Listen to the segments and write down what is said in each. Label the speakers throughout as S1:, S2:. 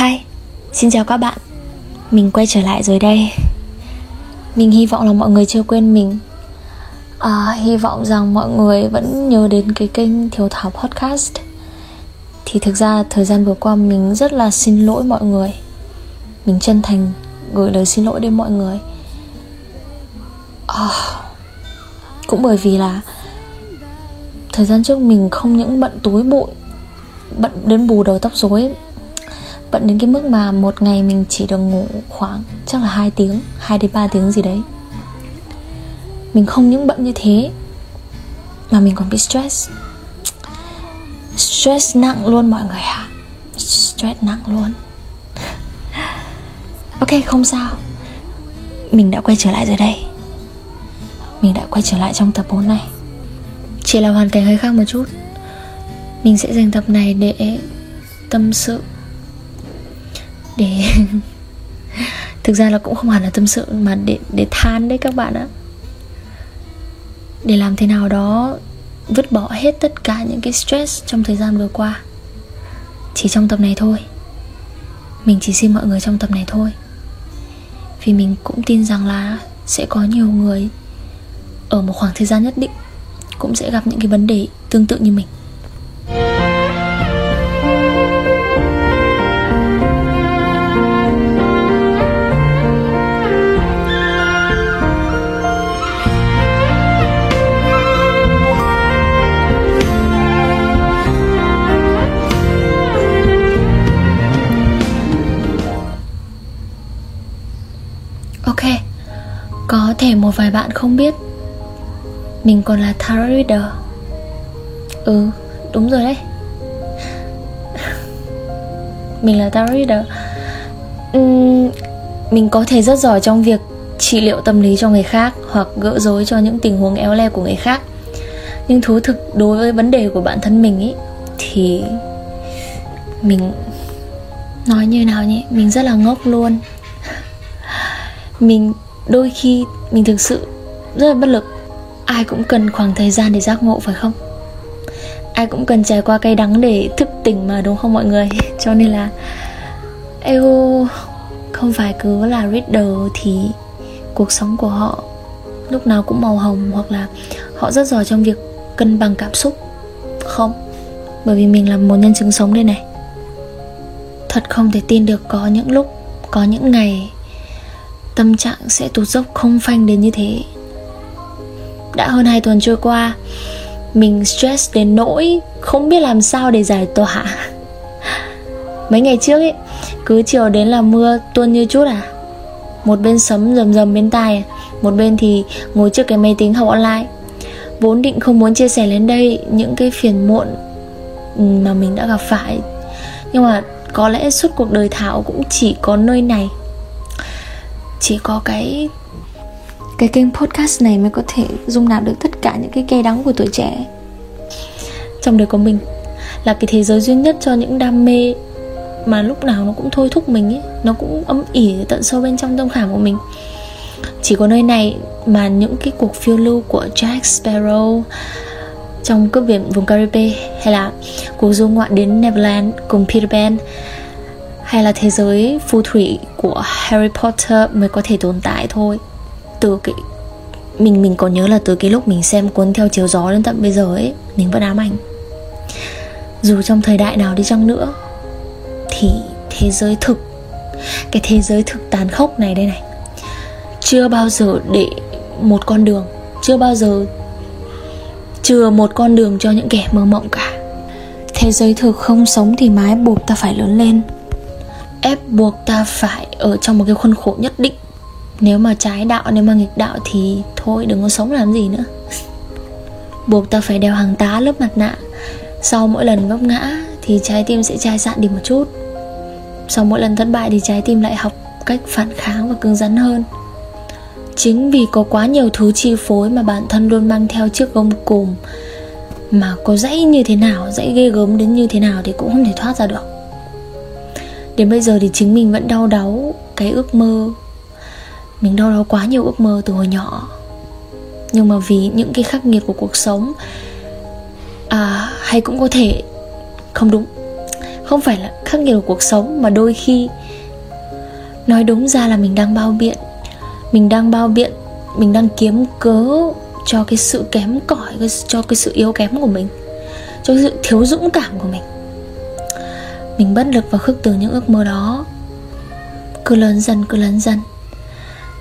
S1: Hi, xin chào các bạn. Mình quay trở lại rồi đây. Mình hy vọng là mọi người chưa quên mình. À, Hy vọng rằng mọi người vẫn nhớ đến cái kênh Thiếu Thảo Podcast. Thì thực ra thời gian vừa qua mình rất là xin lỗi mọi người. Mình chân thành gửi lời xin lỗi đến mọi người. À, Cũng bởi vì là Thời gian trước mình không những bận túi bụi Bận đến bù đầu tóc rối Bận đến cái mức mà một ngày mình chỉ được ngủ khoảng Chắc là 2 tiếng 2 đến 3 tiếng gì đấy. Mình không những bận như thế, Mà mình còn bị stress. Stress nặng luôn mọi người ạ. À. Stress nặng luôn. Ok, không sao. Mình đã quay trở lại rồi đây. Mình đã quay trở lại trong tập 4 này. Chỉ là hoàn cảnh hơi khác một chút. Mình sẽ dành tập này để tâm sự để thực ra là cũng không hẳn là tâm sự mà để để than đấy các bạn ạ. Để làm thế nào đó vứt bỏ hết tất cả những cái stress trong thời gian vừa qua. Chỉ trong tập này thôi. Mình chỉ xin mọi người trong tập này thôi. Vì mình cũng tin rằng là sẽ có nhiều người ở một khoảng thời gian nhất định cũng sẽ gặp những cái vấn đề tương tự như mình. Thể một vài bạn không biết. Mình còn là tarot reader. Ừ đúng rồi đấy. Mình là tarot reader. Uhm, Mình có thể rất giỏi trong việc trị liệu tâm lý cho người khác Hoặc gỡ rối cho những tình huống éo le của người khác. Nhưng thú thực đối với vấn đề của bản thân mình ý Thì Mình Nói như nào nhỉ? Mình rất là ngốc luôn. Mình đôi khi mình thực sự rất là bất lực. Ai cũng cần khoảng thời gian để giác ngộ, phải không? Ai cũng cần trải qua cay đắng để thức tỉnh mà, đúng không mọi người? Cho nên là ego không phải cứ là reader thì cuộc sống của họ lúc nào cũng màu hồng hoặc là họ rất giỏi trong việc cân bằng cảm xúc, không? Bởi vì mình là một nhân chứng sống đây này. Thật không thể tin được có những lúc, có những ngày tâm trạng sẽ tụt dốc không phanh đến như thế. Đã hơn hai tuần trôi qua, mình stress đến nỗi không biết làm sao để giải tỏa. Mấy ngày trước ấy, cứ chiều đến là mưa tuôn như chút à. Một bên sấm rầm rầm bên tai, một bên thì ngồi trước cái máy tính học online. Vốn định không muốn chia sẻ lên đây những cái phiền muộn ừ, mà mình đã gặp phải. Nhưng mà có lẽ suốt cuộc đời thảo cũng chỉ có nơi này chỉ có cái cái kênh podcast này mới có thể dung nạp được tất cả những cái cay đắng của tuổi trẻ. Trong đời của mình là cái thế giới duy nhất cho những đam mê mà lúc nào nó cũng thôi thúc mình ấy, nó cũng âm ỉ tận sâu bên trong tâm khảm của mình. Chỉ có nơi này mà những cái cuộc phiêu lưu của Jack Sparrow trong cướp biển vùng Caribe hay là cuộc du ngoạn đến Neverland cùng Peter Pan hay là thế giới phù thủy của Harry Potter mới có thể tồn tại thôi. Từ cái, mình mình còn nhớ là từ cái lúc mình xem cuốn theo chiều gió đến tận bây giờ ấy, mình vẫn ám ảnh. Dù trong thời đại nào đi chăng nữa, thì thế giới thực, cái thế giới thực tàn khốc này đây này, chưa bao giờ để một con đường, chưa bao giờ chừa một con đường cho những kẻ mơ mộng cả. Thế giới thực không sống thì mái buộc ta phải lớn lên ép buộc ta phải ở trong một cái khuôn khổ nhất định. Nếu mà trái đạo, nếu mà nghịch đạo thì thôi, đừng có sống làm gì nữa. Buộc ta phải đeo hàng tá lớp mặt nạ. Sau mỗi lần vấp ngã thì trái tim sẽ chai sạn đi một chút. Sau mỗi lần thất bại thì trái tim lại học cách phản kháng và cứng rắn hơn. Chính vì có quá nhiều thứ chi phối mà bản thân luôn mang theo chiếc gông cùm mà có dãy như thế nào, dãy ghê gớm đến như thế nào thì cũng không thể thoát ra được. Đến bây giờ thì chính mình vẫn đau đáu Cái ước mơ. Mình đau đáu quá nhiều ước mơ từ hồi nhỏ. Nhưng mà vì những cái khắc nghiệt của cuộc sống à, Hay cũng có thể Không đúng không phải là khắc nghiệt của cuộc sống mà đôi khi nói đúng ra là mình đang bao biện. Mình đang bao biện mình đang kiếm cớ cho cái sự kém cỏi cho cái sự yếu kém của mình cho cái sự thiếu dũng cảm của mình mình bất lực và khước từ những ước mơ đó. Cứ lớn dần, cứ lớn dần.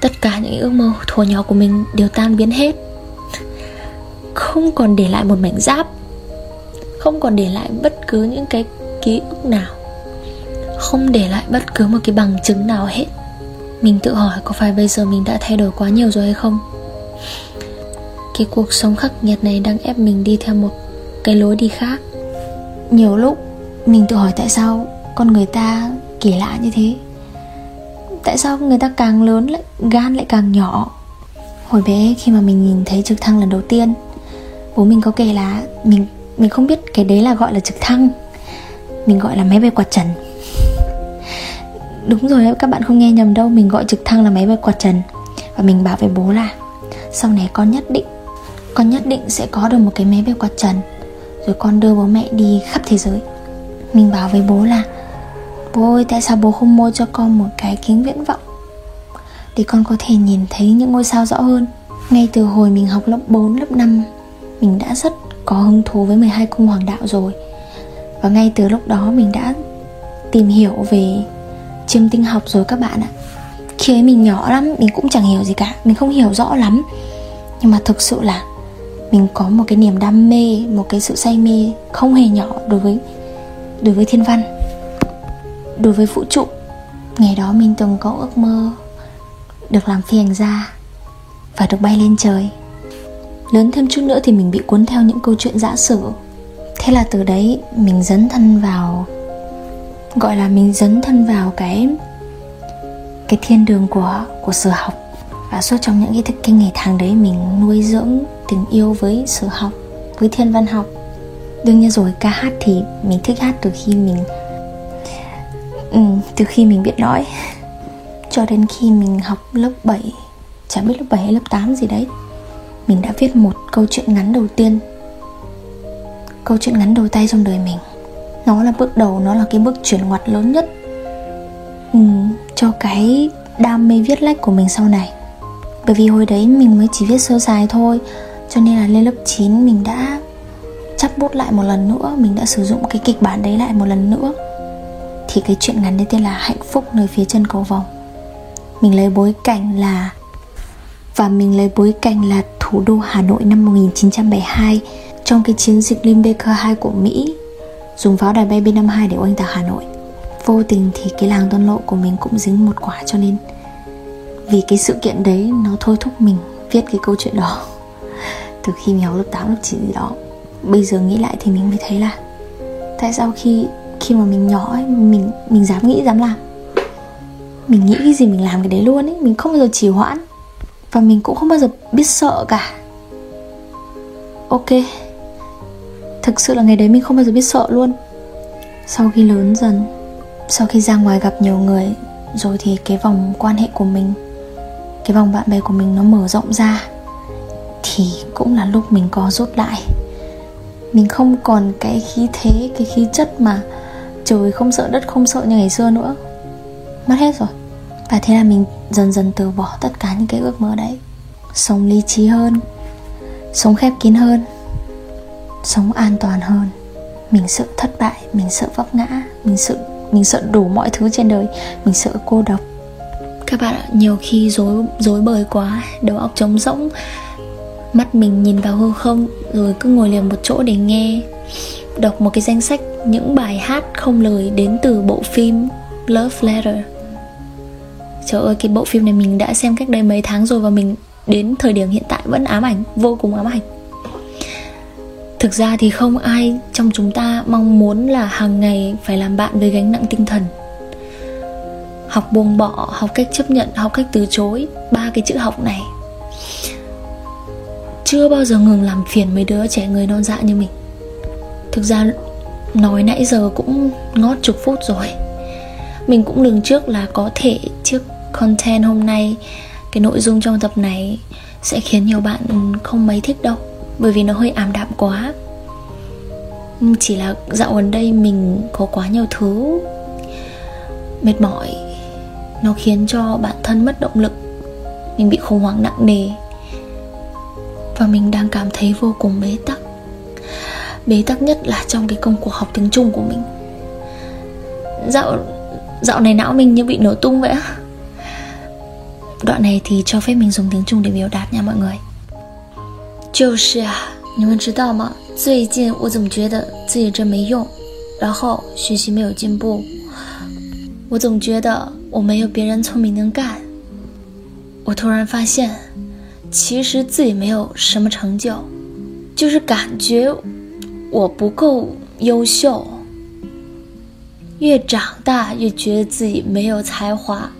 S1: Tất cả những ước mơ thuở nhỏ của mình đều tan biến hết. Không còn để lại một mảnh giáp. Không còn để lại bất cứ những cái ký ức nào. Không để lại bất cứ một cái bằng chứng nào hết. Mình tự hỏi có phải bây giờ mình đã thay đổi quá nhiều rồi hay không? Cái cuộc sống khắc nghiệt này đang ép mình đi theo một cái lối đi khác. Nhiều lúc mình tự hỏi tại sao con người ta kỳ lạ như thế? Tại sao người ta càng lớn lại, gan lại càng nhỏ? Hồi bé khi mà mình nhìn thấy trực thăng lần đầu tiên, bố mình có kể là mình mình không biết cái đấy là gọi là trực thăng. Mình gọi là máy bay quạt trần. Đúng rồi, các bạn không nghe nhầm đâu, mình gọi trực thăng là máy bay quạt trần. Và mình bảo với bố là, sau này con nhất định, con nhất định sẽ có được một cái máy bay quạt trần, rồi con đưa bố mẹ đi khắp thế giới mình bảo với bố là bố ơi tại sao bố không mua cho con một cái kính viễn vọng để con có thể nhìn thấy những ngôi sao rõ hơn? Ngay từ hồi mình học lớp 4, lớp 5 mình đã rất có hứng thú với 12 cung hoàng đạo rồi. Và ngay từ lúc đó mình đã tìm hiểu về chiêm tinh học rồi các bạn ạ. Khi ấy mình nhỏ lắm mình cũng chẳng hiểu gì cả mình không hiểu rõ lắm. Nhưng mà thực sự là mình có một cái niềm đam mê một cái sự say mê không hề nhỏ đối với đối với thiên văn đối với vũ trụ ngày đó mình từng có ước mơ được làm phi hành gia và được bay lên trời. Lớn thêm chút nữa thì mình bị cuốn theo những câu chuyện giả sử. Thế là từ đấy mình dấn thân vào gọi là mình dấn thân vào cái cái thiên đường của của sử học. Và suốt trong những cái, cái ngày tháng đấy mình nuôi dưỡng tình yêu với sử học với thiên văn học đương nhiên rồi ca hát thì mình thích hát từ khi mình ừ, từ khi mình biết nói cho đến khi mình học lớp 7 chẳng biết lớp 7 hay lớp 8 gì đấy mình đã viết một câu chuyện ngắn đầu tiên. Câu chuyện ngắn đầu tay trong đời mình. Nó là bước đầu nó là cái bước chuyển ngoặt lớn nhất ừ, cho cái đam mê viết lách của mình sau này. Bởi vì hồi đấy mình mới chỉ viết sơ sài thôi cho nên là lên lớp 9 mình đã chắp bút lại một lần nữa mình đã sử dụng cái kịch bản đấy lại một lần nữa thì cái chuyện ngắn đấy tên là hạnh phúc nơi phía chân cầu vòng. Mình lấy bối cảnh là và mình lấy bối cảnh là thủ đô Hà Nội năm 1972 trong cái chiến dịch Limbecker 2 của Mỹ dùng pháo đài bay B-52 để oanh tạc Hà Nội. Vô tình thì cái làng tuân lộ của mình cũng dính một quả cho nên vì cái sự kiện đấy nó thôi thúc mình viết cái câu chuyện đó. Từ khi mình học lớp 8, lớp 9 gì đó bây giờ nghĩ lại thì mình mới thấy là tại sao khi khi mà mình nhỏ ấy, mình mình dám nghĩ, dám làm. Mình nghĩ cái gì mình làm cái đấy luôn ấy, mình không bao giờ trì hoãn. Và mình cũng không bao giờ biết sợ cả. Ok, thực sự là ngày đấy mình không bao giờ biết sợ luôn. Sau khi lớn dần, sau khi ra ngoài gặp nhiều người, rồi thì cái vòng quan hệ của mình, cái vòng bạn bè của mình nó mở rộng ra, thì cũng là lúc mình có rút lại mình không còn cái khí thế, cái khí chất mà trời không sợ đất không sợ như ngày xưa nữa. Mất hết rồi. Và thế là mình dần dần từ bỏ tất cả những cái ước mơ đấy. Sống lý trí hơn, sống khép kín hơn, sống an toàn hơn. Mình sợ thất bại, mình sợ vấp ngã, mình sợ mình sợ đủ mọi thứ trên đời. Mình sợ cô độc. Các bạn ạ, nhiều khi dối dối bời quá, đầu óc trống rỗng mắt mình nhìn vào hư không rồi cứ ngồi liền một chỗ để nghe. Đọc một cái danh sách những bài hát không lời đến từ bộ phim Love Letter. Trời ơi cái bộ phim này mình đã xem cách đây mấy tháng rồi Và mình đến thời điểm hiện tại vẫn ám ảnh Vô cùng ám ảnh. Thực ra thì không ai trong chúng ta mong muốn là hàng ngày phải làm bạn với gánh nặng tinh thần. Học buông bỏ, học cách chấp nhận, học cách từ chối Ba cái chữ học này. Chưa bao giờ ngừng làm phiền mấy đứa trẻ người non dạ như mình. Thực ra, nói nãy giờ cũng ngót chục phút rồi. Mình cũng lường trước là có thể trước content hôm nay, cái nội dung trong tập này sẽ khiến nhiều bạn không mấy thích đâu, bởi vì nó hơi ảm đạm quá. Chỉ là dạo gần đây mình có quá nhiều thứ mệt mỏi, nó khiến cho bản thân mất động lực. Mình bị khủng hoảng nặng nề và mình đang cảm thấy vô cùng bế tắc bế tắc nhất là trong cái công cuộc học tiếng trung của mình dạo dạo này não mình như bị nổ tung vậy á đoạn này thì cho phép mình dùng tiếng trung để biểu đạt nha mọi người 就是啊，你们知道吗？最近我总觉得自己真没用，然后学习没有进步，我总觉得我没有别人聪明能干。我突然发现， 其实自己没有什么成就，就是感觉我不够优秀。越长大越觉得自己没有才华。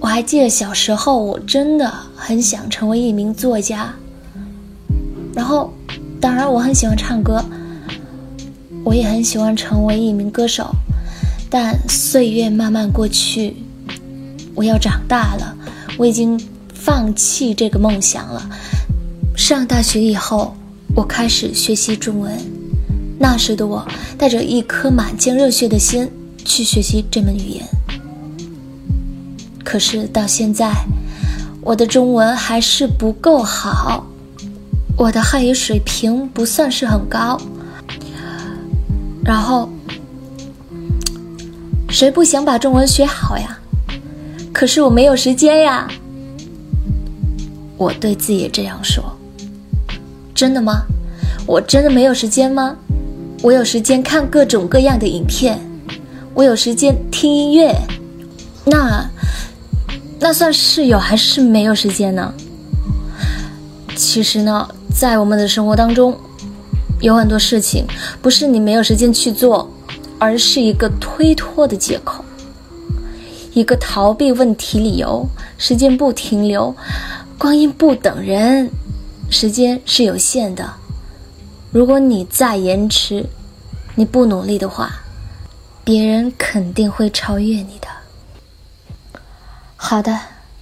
S1: 我还记得小时候，我真的很想成为一名作家。然后，当然我很喜欢唱歌，我也很喜欢成为一名歌手。但岁月慢慢过去，我要长大了，我已经放弃这个梦想了。上大学以后，我开始学习中文。那时的我带着一颗满腔热血的心去学习这门语言。可是到现在，我的中文还是不够好。我的汉语水平不算是很高，然后谁不想把中文学好呀？可是我没有时间呀。我对自己这样说。真的吗？我真的没有时间吗？我有时间看各种各样的影片，我有时间听音乐，那那算是有还是没有时间呢？其实呢。在我们的生活当中，有很多事情不是你没有时间去做，而是一个推脱的借口，一个逃避问题理由。时间不停留，光阴不等人，时间是有限的。如果你再延迟，你不努力的话，别人肯定会超越你的。好的，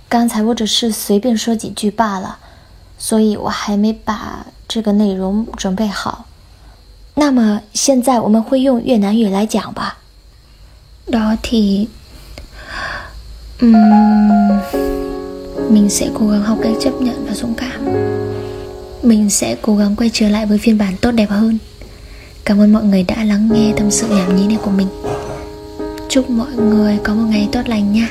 S1: 刚才我只是随便说几句罢了。所以我还没把这个内容准备好。那么现在我们会用越南语来讲吧。Đó thì, um, mình sẽ cố gắng học cách chấp nhận và dũng cảm. Mình sẽ cố gắng quay trở lại với phiên bản tốt đẹp hơn. Cảm ơn mọi người đã lắng nghe tâm sự nhảm nhí này của mình. Chúc mọi người có một ngày tốt lành nha.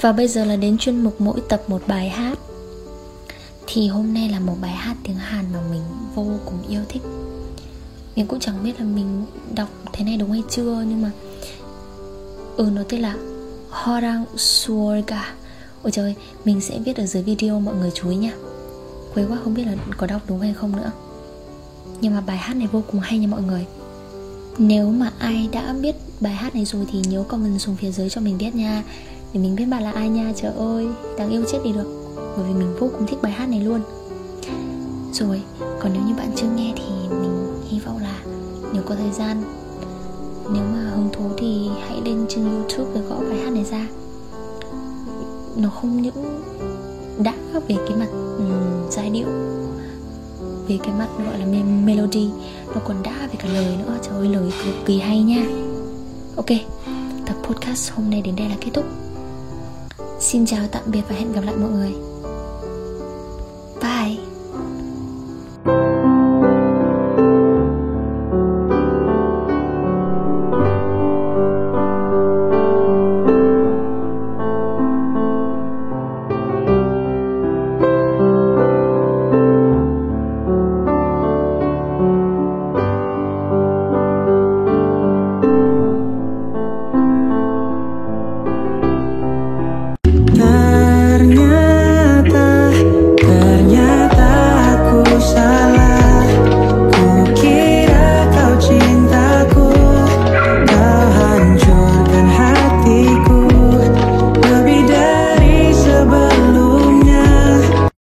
S1: Và bây giờ là đến chuyên mục mỗi tập một bài hát. Thì hôm nay là một bài hát tiếng Hàn mà mình vô cùng yêu thích. Mình cũng chẳng biết là mình đọc thế này đúng hay chưa, Nhưng mà Ừ nó tên là Horang Suorga. Ôi trời mình sẽ viết ở dưới video, mọi người chú ý nha. Quấy quá, không biết là có đọc đúng hay không nữa. Nhưng mà bài hát này vô cùng hay nha mọi người. Nếu mà ai đã biết bài hát này rồi thì nhớ comment xuống phía dưới cho mình biết nha để mình biết bạn là ai nha trời ơi. Đáng yêu chết đi được. Bởi vì mình vô cùng thích bài hát này luôn. Rồi còn nếu như bạn chưa nghe thì mình hy vọng là nếu có thời gian nếu mà hứng thú thì hãy lên trên youtube và gõ bài hát này ra. Nó không những đã về cái mặt um, giai điệu về cái mặt gọi là melody nó còn đã về cả lời nữa. Trời ơi lời cực kỳ hay nha. Ok tập podcast hôm nay đến đây là kết thúc. Xin chào tạm biệt và hẹn gặp lại mọi người.